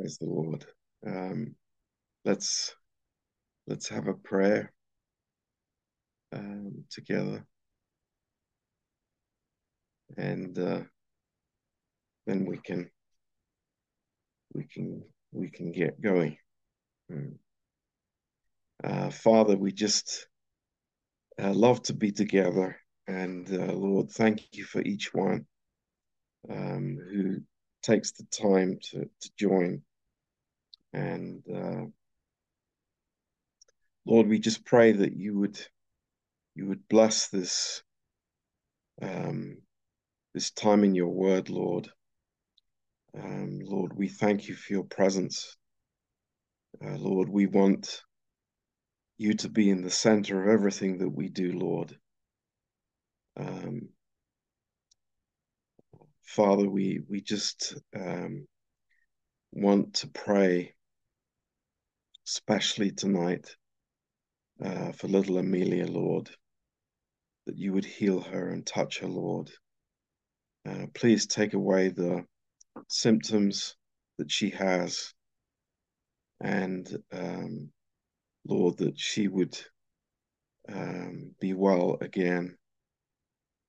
Praise the Lord. Um, let's let's have a prayer um, together, and uh, then we can we can we can get going. Mm. Uh, Father, we just uh, love to be together, and uh, Lord, thank you for each one um, who takes the time to to join. And uh, Lord, we just pray that you would you would bless this um, this time in your word, Lord. Um, Lord, we thank you for your presence. Uh, Lord, we want you to be in the center of everything that we do, Lord. Um, Father, we we just um, want to pray, especially tonight, uh, for little Amelia, Lord, that you would heal her and touch her, Lord. Uh, please take away the symptoms that she has, and um, Lord, that she would um, be well again.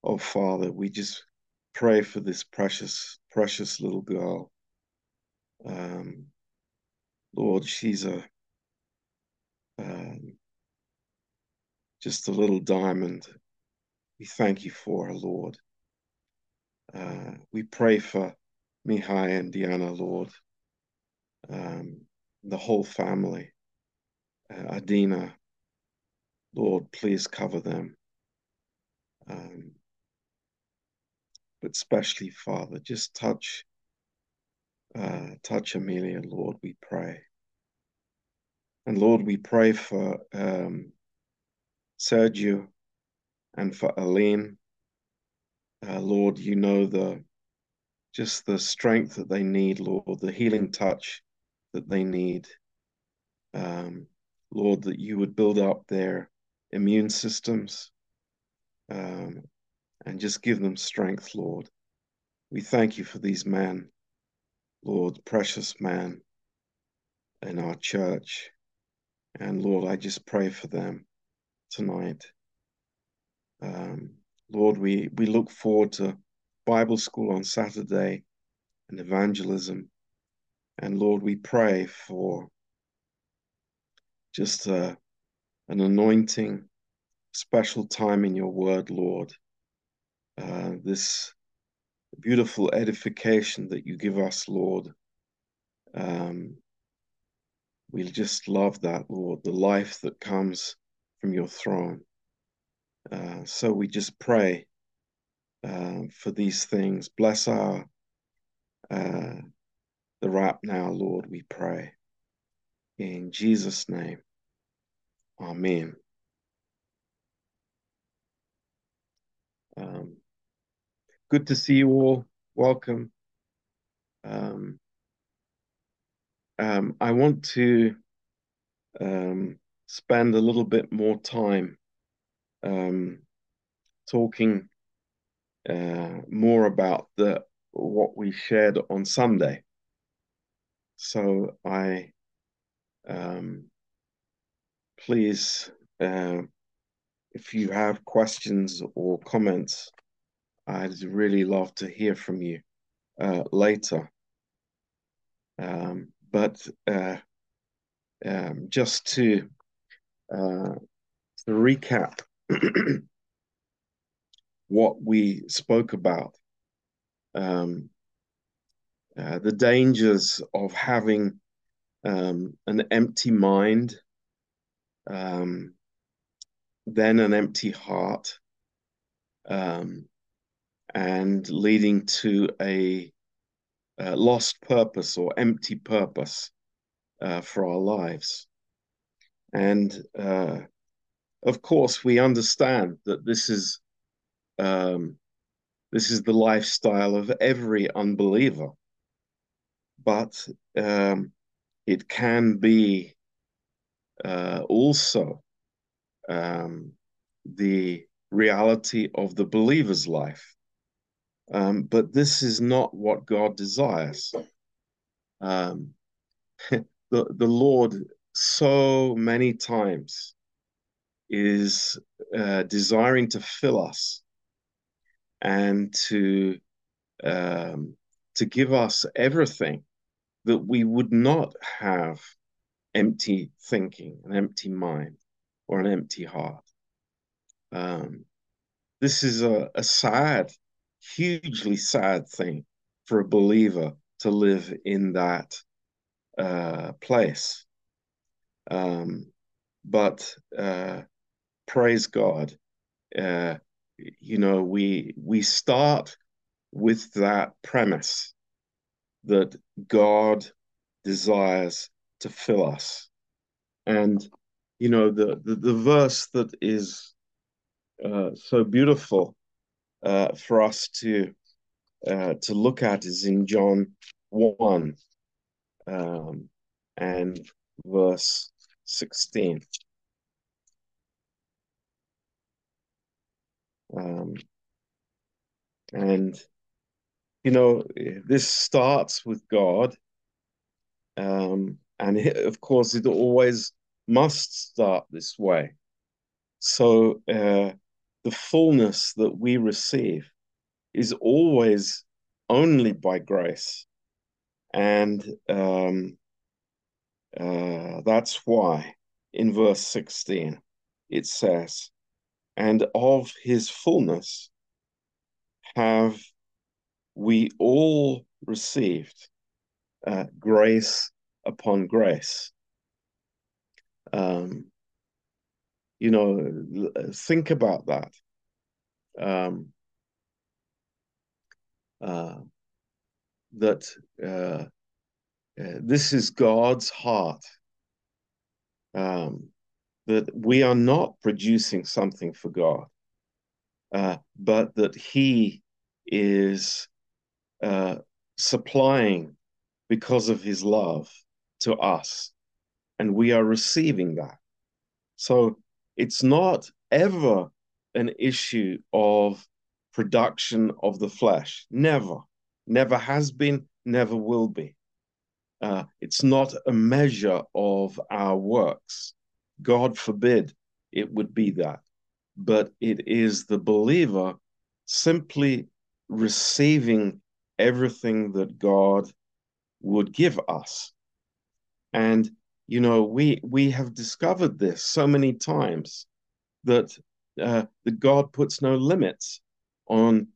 Oh, Father, we just pray for this precious, precious little girl. Um, Lord, she's a um, just a little diamond. We thank you for her, Lord. Uh, we pray for Mihai and Diana, Lord, um, the whole family. Uh, Adina, Lord, please cover them. Um, but especially, Father, just touch, uh, touch Amelia, Lord, we pray. And Lord, we pray for um, Sergio and for Alin. Uh, Lord, you know the just the strength that they need, Lord, the healing touch that they need. Um, Lord, that you would build up their immune systems um, and just give them strength, Lord. We thank you for these men, Lord, precious men in our church. And Lord, I just pray for them tonight. Um, Lord, we, we look forward to Bible school on Saturday and evangelism. And Lord, we pray for just uh, an anointing, special time in your word, Lord. Uh, this beautiful edification that you give us, Lord. Um, we just love that, Lord, the life that comes from your throne. Uh, so we just pray uh, for these things. Bless our uh, the wrap now, Lord, we pray. In Jesus' name, Amen. Um, good to see you all. Welcome. Um, um, I want to um, spend a little bit more time um, talking uh, more about the what we shared on Sunday. So I um, please, uh, if you have questions or comments, I'd really love to hear from you uh, later. Um, but uh, um, just to uh, to recap what we spoke about, um, uh, the dangers of having um, an empty mind, um, then an empty heart, um, and leading to a, a, lost purpose or empty purpose uh, for our lives. And uh, of course, we understand that this is um, this is the lifestyle of every unbeliever, but um, it can be uh, also um, the reality of the believer's life. Um, but this is not what God desires. Um, the, the Lord so many times is uh, desiring to fill us and to um, to give us everything that we would not have empty thinking, an empty mind, or an empty heart. Um, this is a, a sad, hugely sad thing for a believer to live in that uh, place. Um, but uh, praise God, uh, you know, we we start with that premise that God desires to fill us. And, you know, the, the, the verse that is uh, so beautiful uh, for us to uh, to look at is in John 1 um, and verse 16. Um, and, you know, this starts with God. Um, and it, of course, it always must start this way. So uh, the fullness that we receive is always only by grace. And um, uh, that's why in verse 16 it says, And of his fullness have we all received uh, grace upon grace. Um, you know, think about that. Um, uh, that uh, uh, this is God's heart. Um, that we are not producing something for God, uh, but that He is uh, supplying because of His love to us, and we are receiving that. So it's not ever an issue of production of the flesh. Never, never has been, never will be. Uh, it's not a measure of our works. God forbid it would be that. But it is the believer simply receiving everything that God would give us. And you know, we we have discovered this so many times that uh, that God puts no limits on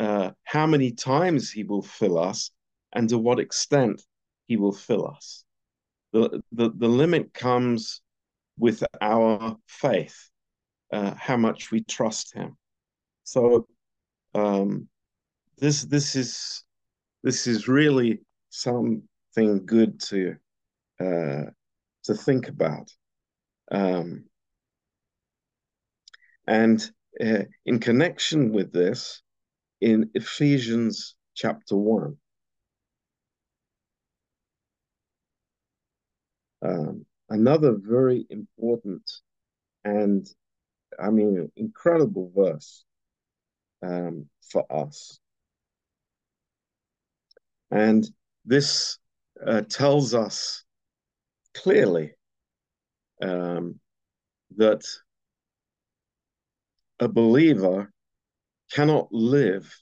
uh, how many times He will fill us and to what extent He will fill us. The the, the limit comes with our faith, uh, how much we trust Him. So um, this this is this is really something good to uh, to think about. Um, and uh, in connection with this, in Ephesians chapter 1, um, another very important and, I mean, incredible verse um, for us. And this uh, tells us clearly um, that a believer cannot live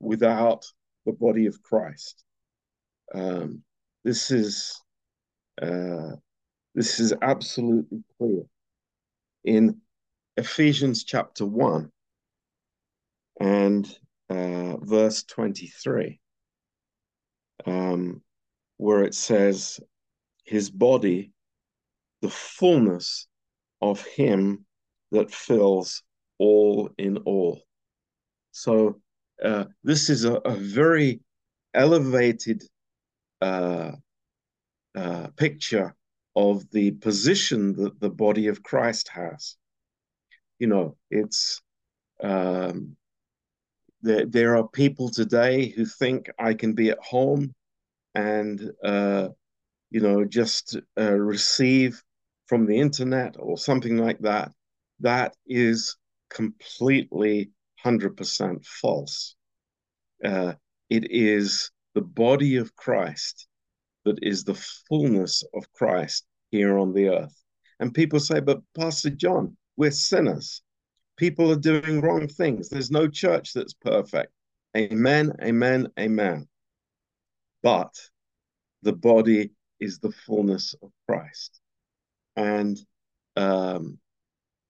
without the body of Christ. Um, this is uh, this is absolutely clear in Ephesians chapter one and uh, verse twenty three, um, where it says, his body, the fullness of him that fills all in all. So uh, this is a, a very elevated uh, uh, picture of the position that the body of Christ has. You know, it's um, there. There are people today who think I can be at home and uh, you know, just uh, receive from the internet or something like that, that is completely 100% false. Uh, it is the body of Christ that is the fullness of Christ here on the earth. And people say, but Pastor Jon, we're sinners. People are doing wrong things. There's no church that's perfect. Amen, amen, amen. But the body is the fullness of Christ. And um,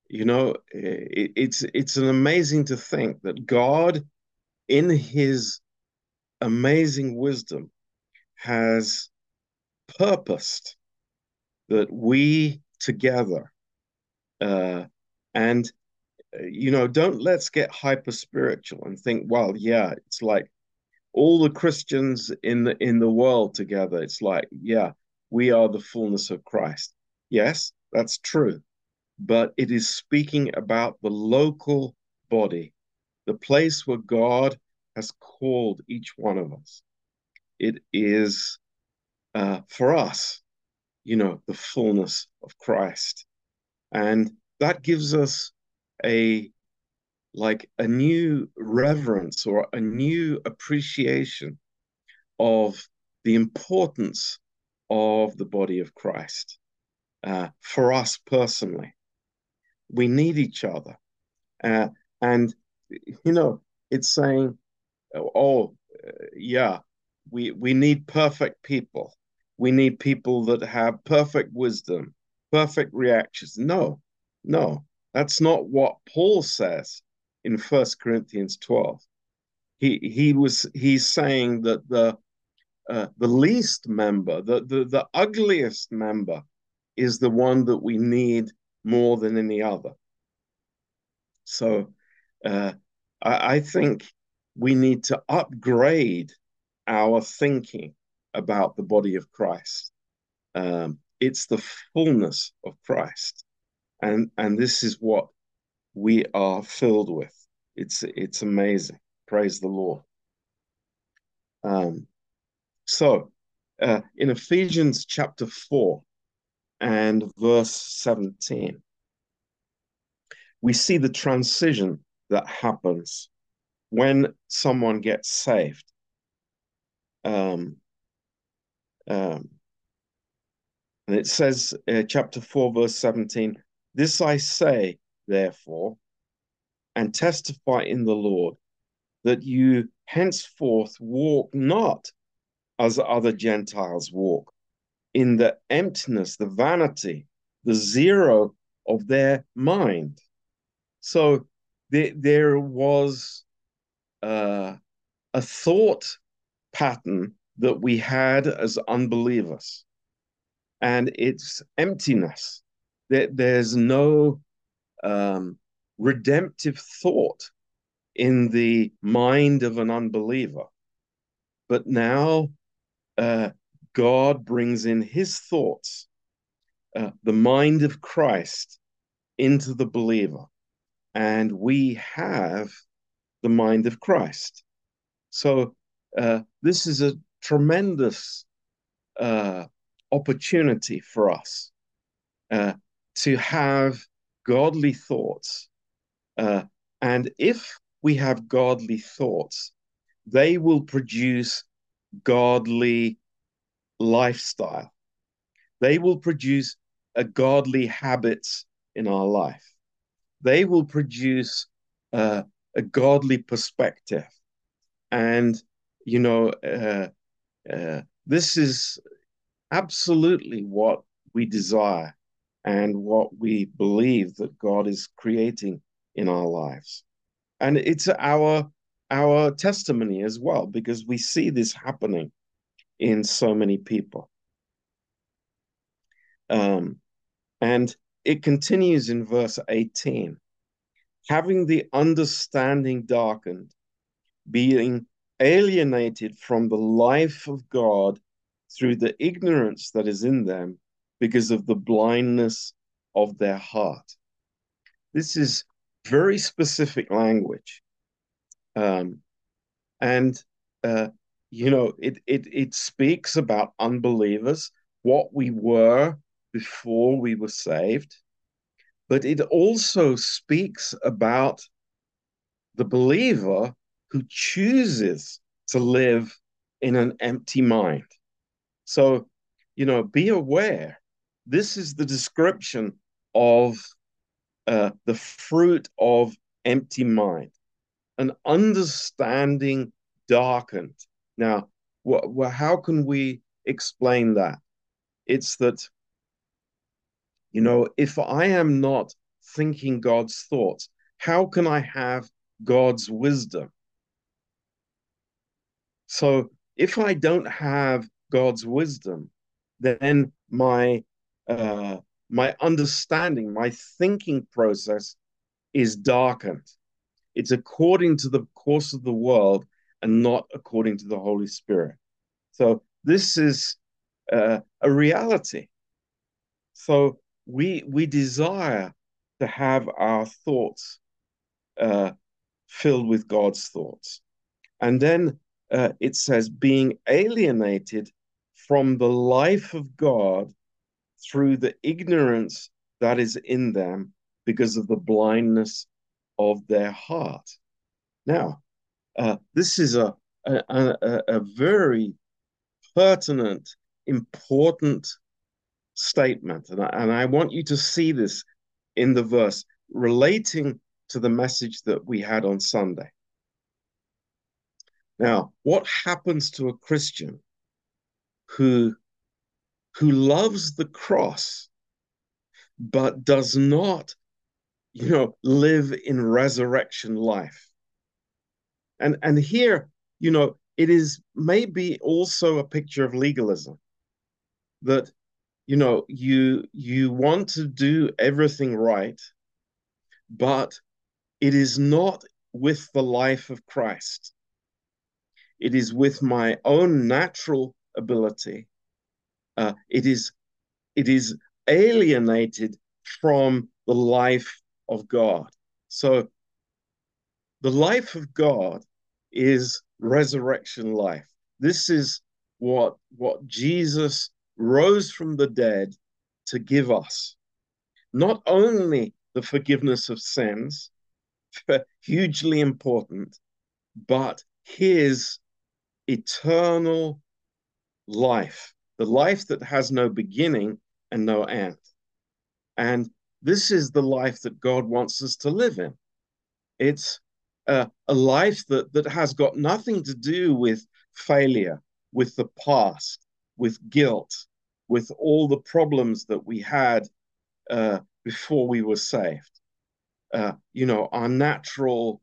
you know, it, it's it's an amazing to think that God, in His amazing wisdom, has purposed that we together, uh, and you know, don't let's get hyper spiritual and think, well, yeah, it's like all the Christians in the in the world together. It's like, yeah, we are the fullness of Christ. Yes, that's true but it is speaking about the local body, the place where God has called each one of us. It is uh, for us, you know, the fullness of Christ. And that gives us a like a new reverence or a new appreciation of the importance of the body of Christ uh, for us personally we need each other. Uh, and, you know, it's saying, oh, yeah, we, we need perfect people. We need people that have perfect wisdom, perfect reactions. No, no, that's not what Paul says in First Corinthians 12. He, he was he's saying that the uh, the least member, the, the the ugliest member, is the one that we need more than any other. So uh, I, I think we need to upgrade our thinking about the body of Christ. Um, it's the fullness of Christ, and and this is what we are filled with. It's it's amazing. Praise the Lord. Um, so, uh, in Ephesians chapter four, and verse 17, we see the transition that happens when someone gets saved. Um, um, and it says, uh, chapter 4, verse 17, This I say, therefore, and testify in the Lord, that you henceforth walk not as other Gentiles walk, in the emptiness, the vanity, the zero of their mind. So there, there was uh, a thought pattern that we had as unbelievers, and it's emptiness. There, there's no um, redemptive thought in the mind of an unbeliever. But now uh, God brings in his thoughts, uh, the mind of Christ, into the believer. And we have the mind of Christ. So uh, this is a tremendous uh, opportunity for us uh, to have godly thoughts. Uh, and if we have godly thoughts, they will produce godly lifestyle. They will produce a godly habits in our life. They will produce uh, a godly perspective. And, you know, uh, uh, this is absolutely what we desire and what we believe that God is creating in our lives. And it's our our testimony as well, because we see this happening in so many people. Um, and it continues in verse 18 having the understanding darkened, being alienated from the life of God through the ignorance that is in them because of the blindness of their heart. This is very specific language. Um, and uh, you know, it it it speaks about unbelievers, what we were before we were saved, but it also speaks about the believer who chooses to live in an empty mind. So, you know, be aware. This is the description of uh, the fruit of empty mind, an understanding darkened. Now, how can we explain that? It's that, you know, if I am not thinking God's thoughts, how can I have God's wisdom? So if I don't have God's wisdom, then my uh, my understanding, my thinking process is darkened. It's according to the course of the world and not according to the Holy Spirit. So this is uh, a reality. So we we desire to have our thoughts uh, filled with God's thoughts, and then uh, it says being alienated from the life of God through the ignorance that is in them because of the blindness of their heart. Now, uh, this is a, a, a, a very pertinent, important statement. And I, and I want you to see this in the verse relating to the message that we had on Sunday. Now, what happens to a Christian who, who loves the cross but does not, you know, live in resurrection life? And, and here, you know, it is maybe also a picture of legalism that you know you you want to do everything right but it is not with the life of Christ it is with my own natural ability uh, it is it is alienated from the life of God so the life of God is resurrection life. This is what, what Jesus rose from the dead to give us. Not only the forgiveness of sins, hugely important, but his eternal life, the life that has no beginning and no end. And this is the life that God wants us to live in. It's uh, a life that that has got nothing to do with failure, with the past, with guilt, with all the problems that we had uh, before we were saved. Uh, you know, our natural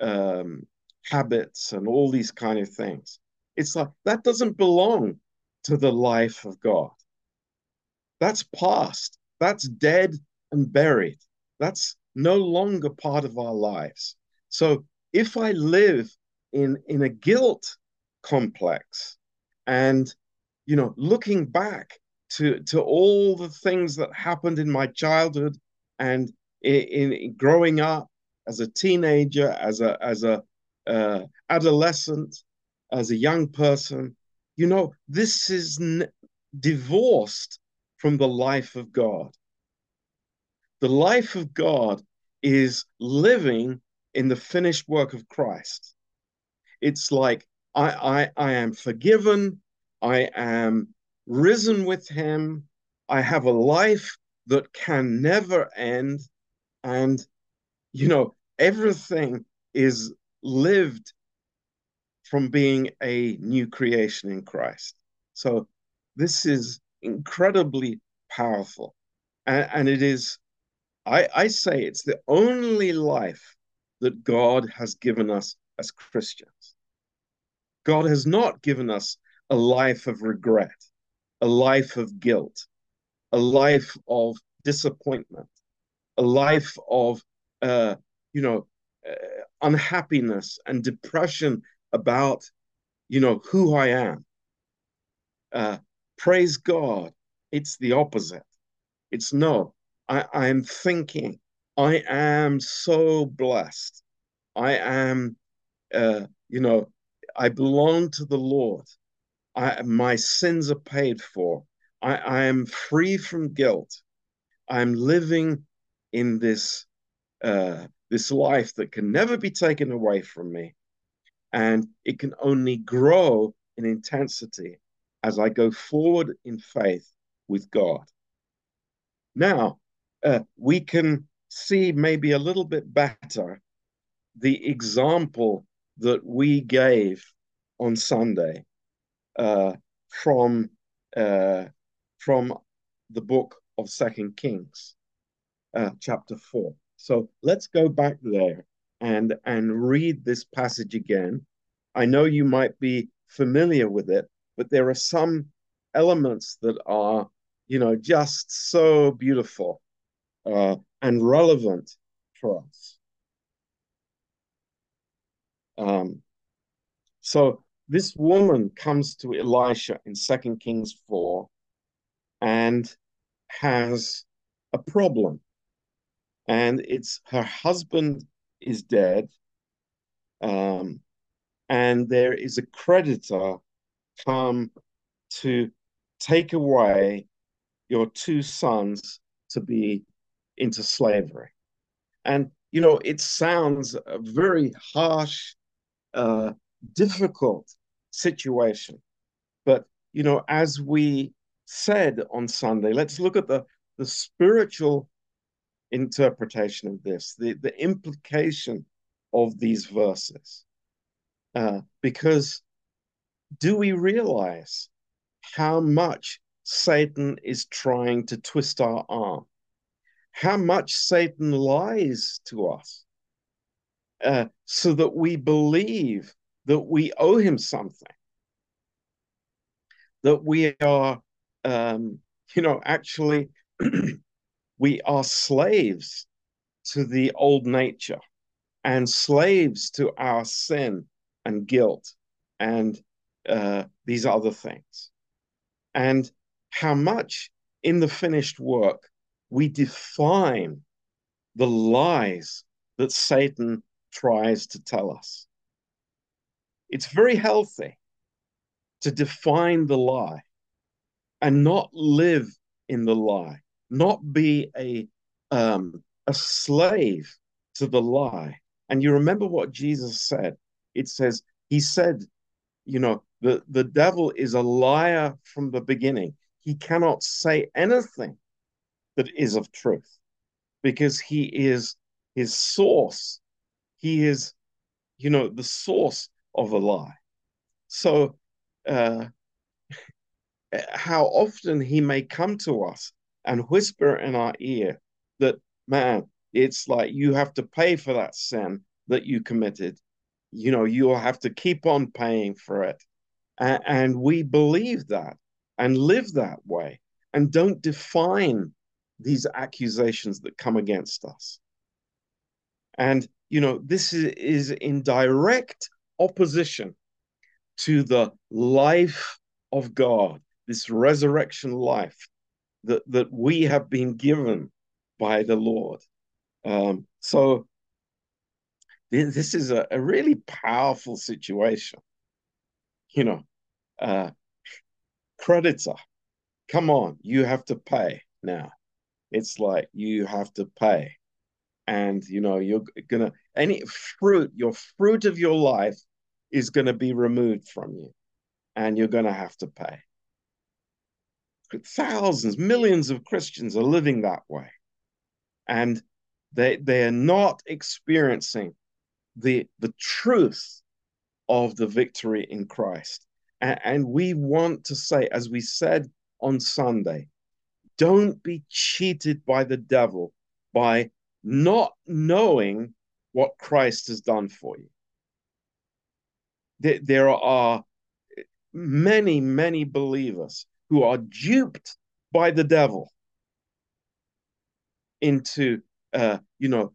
um, habits and all these kind of things. It's like that doesn't belong to the life of God. That's past. That's dead and buried. That's no longer part of our lives. So if I live in in a guilt complex and you know looking back to to all the things that happened in my childhood and in, in growing up as a teenager as a as a uh, adolescent as a young person you know this is divorced from the life of god. The life of god is living in the finished work of Christ. It's like I, I, I am forgiven, I am risen with him, I have a life that can never end, and you know, everything is lived from being a new creation in Christ. So this is incredibly powerful. And, and it is, I, I say it's the only life that God has given us as Christians. God has not given us a life of regret, a life of guilt, a life of disappointment, a life of, uh, you know, uh, unhappiness and depression about, you know, who I am. Uh, praise God. It's the opposite. It's no, I, I'm thinking I am so blessed. I am, uh, you know, I belong to the Lord. I, my sins are paid for. I, I am free from guilt. I'm living in this uh, this life that can never be taken away from me, and it can only grow in intensity as I go forward in faith with God. Now, uh, we can see maybe a little bit better the example that we gave on Sunday uh, from uh, from the book of Second Kings, uh, chapter four. So let's go back there and and read this passage again. I know you might be familiar with it, but there are some elements that are, you know, just so beautiful uh, and relevant for us. Um, so this woman comes to Elisha in Second Kings 4 and has a problem. And it's her husband is dead. Um, and there is a creditor come to take away your two sons to be into slavery. And, you know, it sounds a very harsh, uh, difficult situation. But, you know, as we said on Sunday, let's look at the, the spiritual interpretation of this, the, the implication of these verses. Uh, because do we realize how much Satan is trying to twist our arm? How much Satan lies to us uh, so that we believe that we owe him something, that we are, um, you know, actually, we are slaves to the old nature and slaves to our sin and guilt and uh, these other things. And how much in the finished work we define the lies that Satan tries to tell us. It's very healthy to define the lie and not live in the lie, not be a um, a slave to the lie. And you remember what Jesus said? It says, He said, you know, the, the devil is a liar from the beginning. He cannot say anything that is of truth because he is his source. He is, you know, the source of a lie. So, uh, how often he may come to us and whisper in our ear that, man, it's like you have to pay for that sin that you committed. You know, you'll have to keep on paying for it. And, and we believe that and live that way and don't define these accusations that come against us. And, you know, this is, is in direct opposition to the life of God, this resurrection life that, that we have been given by the Lord. Um, so this is a, a really powerful situation. You know, uh, creditor, come on, you have to pay now. It's like you have to pay. And, you know, you're going to, any fruit, your fruit of your life is going to be removed from you and you're going to have to pay. Thousands, millions of Christians are living that way. And they, they are not experiencing the, the truth of the victory in Christ. And, and we want to say, as we said on Sunday, don't be cheated by the devil by not knowing what Christ has done for you. There, there are many, many believers who are duped by the devil into, uh, you know,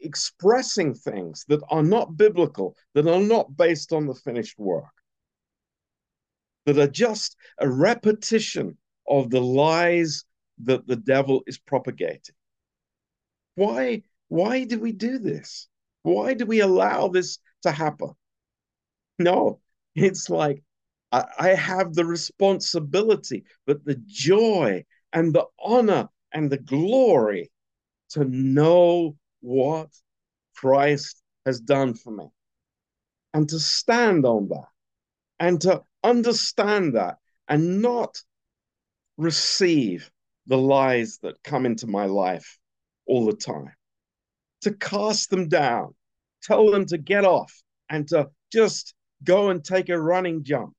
expressing things that are not biblical, that are not based on the finished work, that are just a repetition of the lies that the devil is propagating. Why, why do we do this? Why do we allow this to happen? No, it's like I, have the responsibility, but the joy and the honor and the glory to know what Christ has done for me and to stand on that and to understand that and not receive the lies that come into my life all the time, to cast them down, tell them to get off, and to just go and take a running jump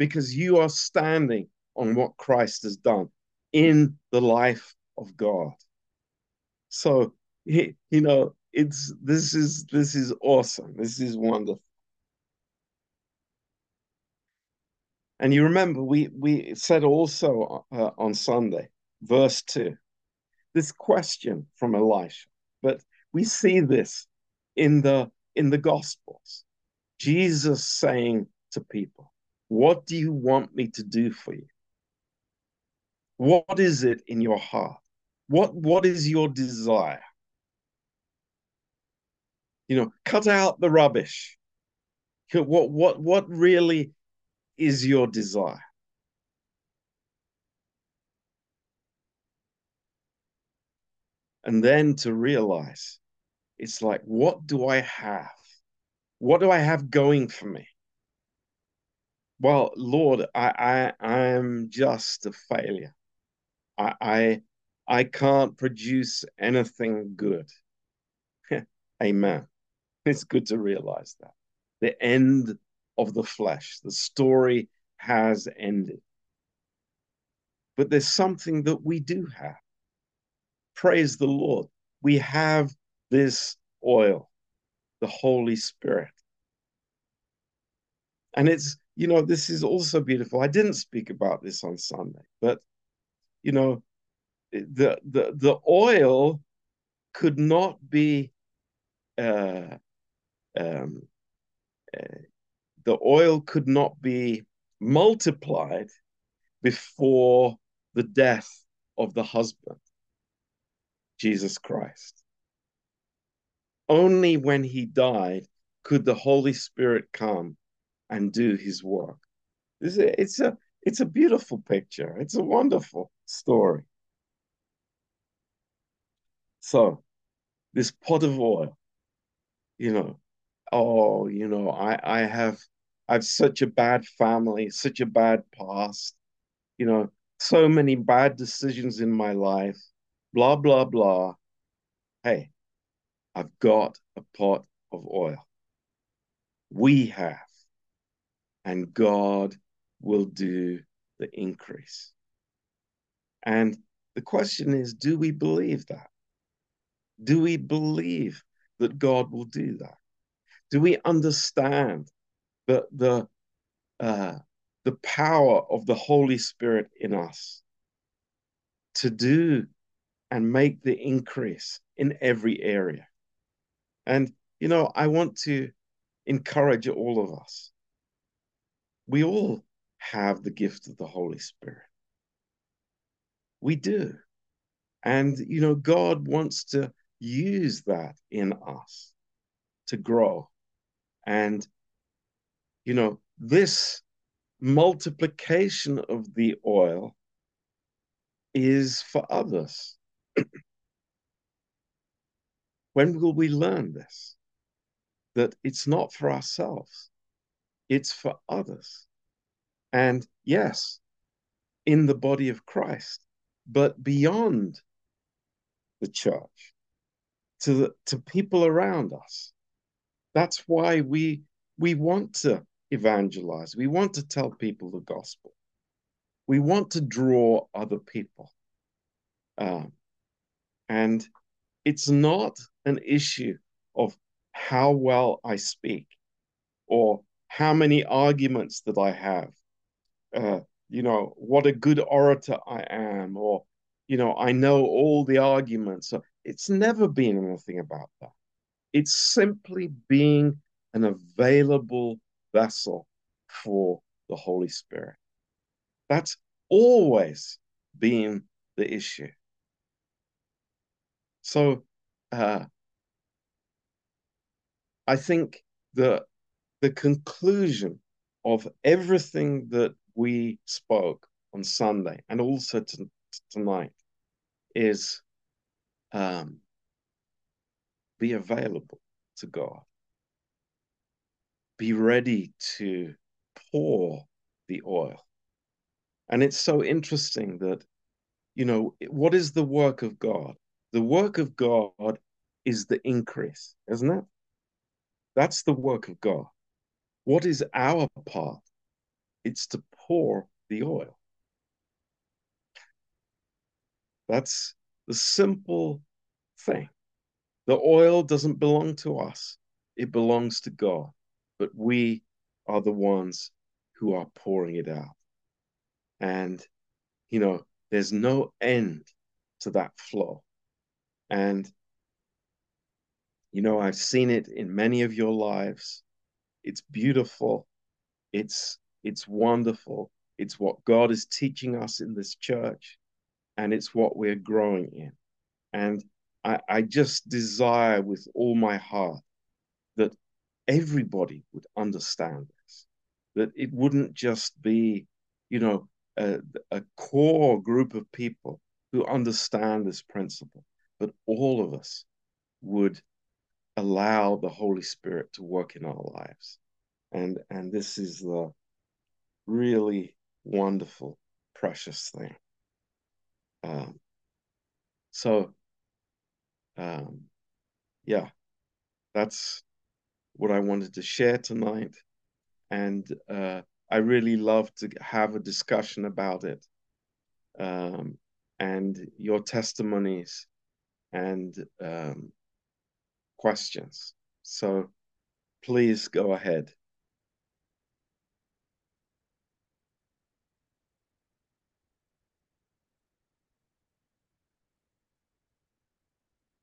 because you are standing on what Christ has done in the life of God. So, you know, it's this is this is awesome. This is wonderful. And you remember we we said also uh, on Sunday, verse 2, this question from Elisha. But we see this in the in the gospels. Jesus saying to people, "What do you want me to do for you? What is it in your heart? What what is your desire? You know, cut out the rubbish. What what what really is your desire? And then to realize it's like, what do I have? What do I have going for me? Well, Lord, I I am just a failure. I I, I can't produce anything good. Amen. It's good to realize that. The end of the flesh, the story has ended. But there's something that we do have. Praise the Lord. We have this oil, the Holy Spirit. And it's, you know, this is also beautiful. I didn't speak about this on Sunday, but, you know, the, the, the oil could not be, uh, um, uh, the oil could not be multiplied before the death of the husband, Jesus Christ. Only when he died could the Holy Spirit come and do his work. It's a, it's a, it's a beautiful picture. It's a wonderful story. So, this pot of oil, you know, oh, you know, I, I have, I've such a bad family, such a bad past, you know, so many bad decisions in my life, blah, blah, blah. Hey, I've got a pot of oil. We have. And God will do the increase. And the question is do we believe that? Do we believe that God will do that? Do we understand the, the, uh, the power of the Holy Spirit in us to do and make the increase in every area? And, you know, I want to encourage all of us. We all have the gift of the Holy Spirit. We do. And, you know, God wants to use that in us to grow. And, you know, this multiplication of the oil is for others. When will we learn this? That it's not for ourselves, it's for others. And yes, in the body of Christ, but beyond the church, to the, to people around us. That's why we we want to evangelize. We want to tell people the gospel. We want to draw other people. Um, and it's not an issue of how well I speak or how many arguments that I have, uh, you know, what a good orator I am, or, you know, I know all the arguments. It's never been anything about that. It's simply being an available vessel for the Holy Spirit. That's always been the issue. So uh, I think the the conclusion of everything that we spoke on Sunday and also tonight is um, be available to God. Be ready to pour the oil. And it's so interesting that, you know, what is the work of God? The work of God is the increase, isn't it? That's the work of God. What is our part? It's to pour the oil. That's the simple thing. The oil doesn't belong to us, it belongs to God. But we are the ones who are pouring it out. And, you know, there's no end to that flow. And, you know, I've seen it in many of your lives. It's beautiful. It's it's wonderful. It's what God is teaching us in this church, and it's what we're growing in. And I, I just desire with all my heart that everybody would understand this, that it wouldn't just be, you know, a, a core group of people who understand this principle, but all of us would allow the Holy Spirit to work in our lives. And and this is the really wonderful, precious thing. Um, so um, yeah, that's what I wanted to share tonight. And uh, I really love to have a discussion about it um, and your testimonies and um, questions. So please go ahead.